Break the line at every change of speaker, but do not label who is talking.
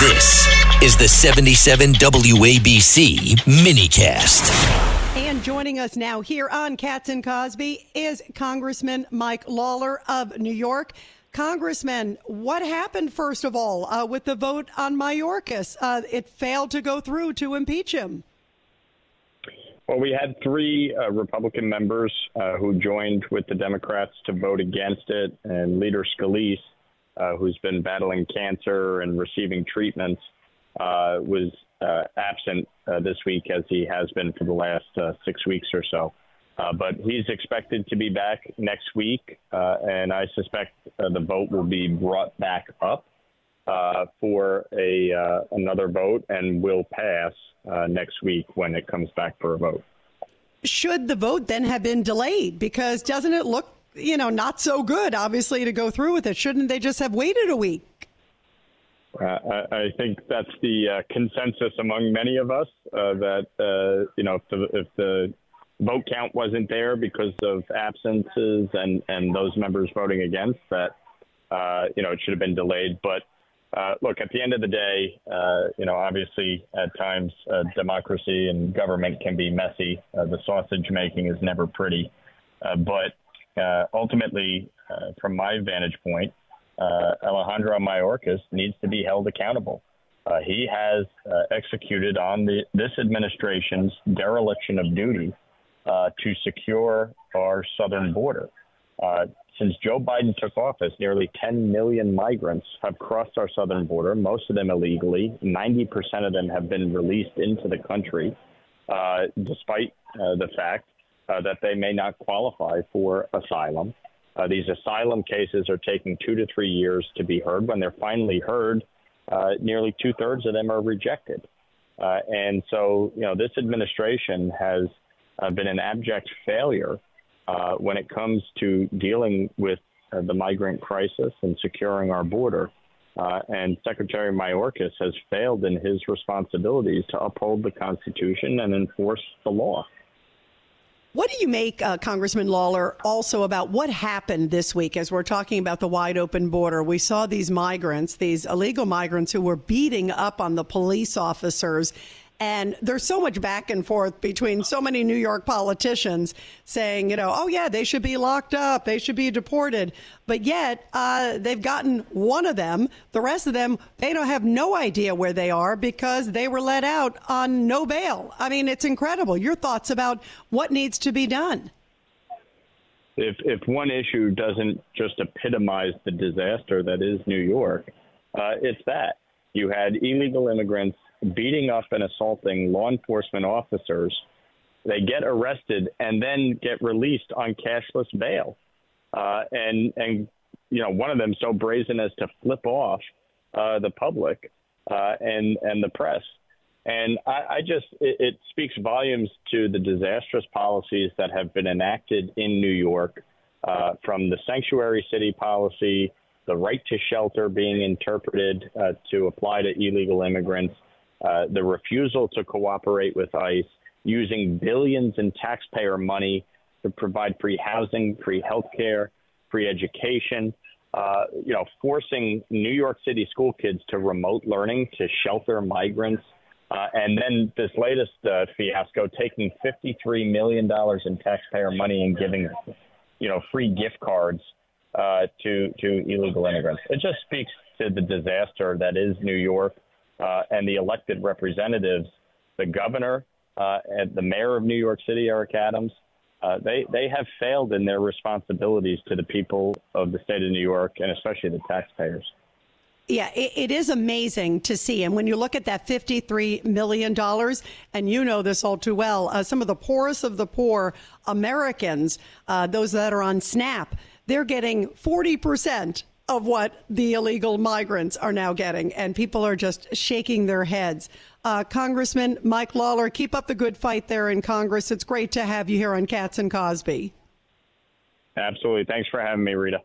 This is the 77 WABC minicast.
And joining us now here on Cats and Cosby is Congressman Mike Lawler of New York. Congressman, what happened, first of all, uh, with the vote on Mayorkas? Uh, it failed to go through to impeach him.
Well, we had three uh, Republican members uh, who joined with the Democrats to vote against it, and Leader Scalise, uh, who's been battling cancer and receiving treatments, uh, was absent this week as he has been for the last six weeks or so. Uh, but he's expected to be back next week, uh, and I suspect uh, the vote will be brought back up uh, for a uh, another vote and will pass uh, next week when it comes back for a vote.
Should the vote then have been delayed? Because doesn't it look, you know, not so good, obviously, to go through with it? Shouldn't they just have waited a week?
I, I think that's the consensus among many of us that you know if the, if the vote count wasn't there because of absences and, and those members voting against that, uh, you know, it should have been delayed. But uh, look, at the end of the day, uh, you know, obviously at times uh, democracy and government can be messy. Uh, the sausage making is never pretty. Uh, ultimately, from my vantage point, Alejandro Mayorkas needs to be held accountable. he has executed on the, this administration's dereliction of duty uh, to secure our southern border. Uh, since Joe Biden took office, nearly 10 million migrants have crossed our southern border, most of them illegally. 90% of them have been released into the country, uh, despite uh, the fact uh, that they may not qualify for asylum. Uh, these asylum cases are taking two to three years to be heard. When they're finally heard, nearly two thirds of them are rejected. and so, you know, this administration has uh, been an abject failure uh, when it comes to dealing with uh, the migrant crisis and securing our border. Uh, and Secretary Mayorkas has failed in his responsibilities to uphold the Constitution and enforce the law.
What do you make, uh, Congressman Lawler, also about what happened this week as we're talking about the wide open border? We saw these migrants, these illegal migrants who were beating up on the police officers and there's so much back and forth between so many New York politicians saying, you know, oh, yeah, they should be locked up, they should be deported. But yet, uh, they've gotten one of them. The rest of them, they don't have no idea where they are because they were let out on no bail. I mean, it's incredible. Your thoughts about what needs to be done?
If, if one issue doesn't just epitomize the disaster that is New York, uh, it's that. You had illegal immigrants beating up and assaulting law enforcement officers. They get arrested and then get released on cashless bail. Uh, and and you know one of them so brazen as to flip off uh, the public uh, and and the press. And I, I just it, it, speaks volumes to the disastrous policies that have been enacted in New York, uh, from the sanctuary city policy, the right to shelter being interpreted uh, to apply to illegal immigrants, uh, the refusal to cooperate with ICE, using billions in taxpayer money to provide free housing, free health care, free education, uh, you know, forcing New York City school kids to remote learning, to shelter migrants, uh, and then this latest uh, fiasco, taking $53 million in taxpayer money and giving, you know, free gift cards uh, to to illegal immigrants. It just speaks to the disaster that is New York uh, and the elected representatives, the governor uh, and the mayor of New York City, Eric Adams, uh, they they have failed in their responsibilities to the people of the state of New York and especially the taxpayers.
Yeah, it, it is amazing to see. And when you look at that $53 million, and you know this all too well, uh, some of the poorest of the poor Americans, uh, those that are on SNAP, they're getting 40% of what the illegal migrants are now getting, and people are just shaking their heads. Uh, Congressman Mike Lawler, keep up the good fight there in Congress. It's great to have you here on Cats and Cosby.
Absolutely. Thanks for having me, Rita.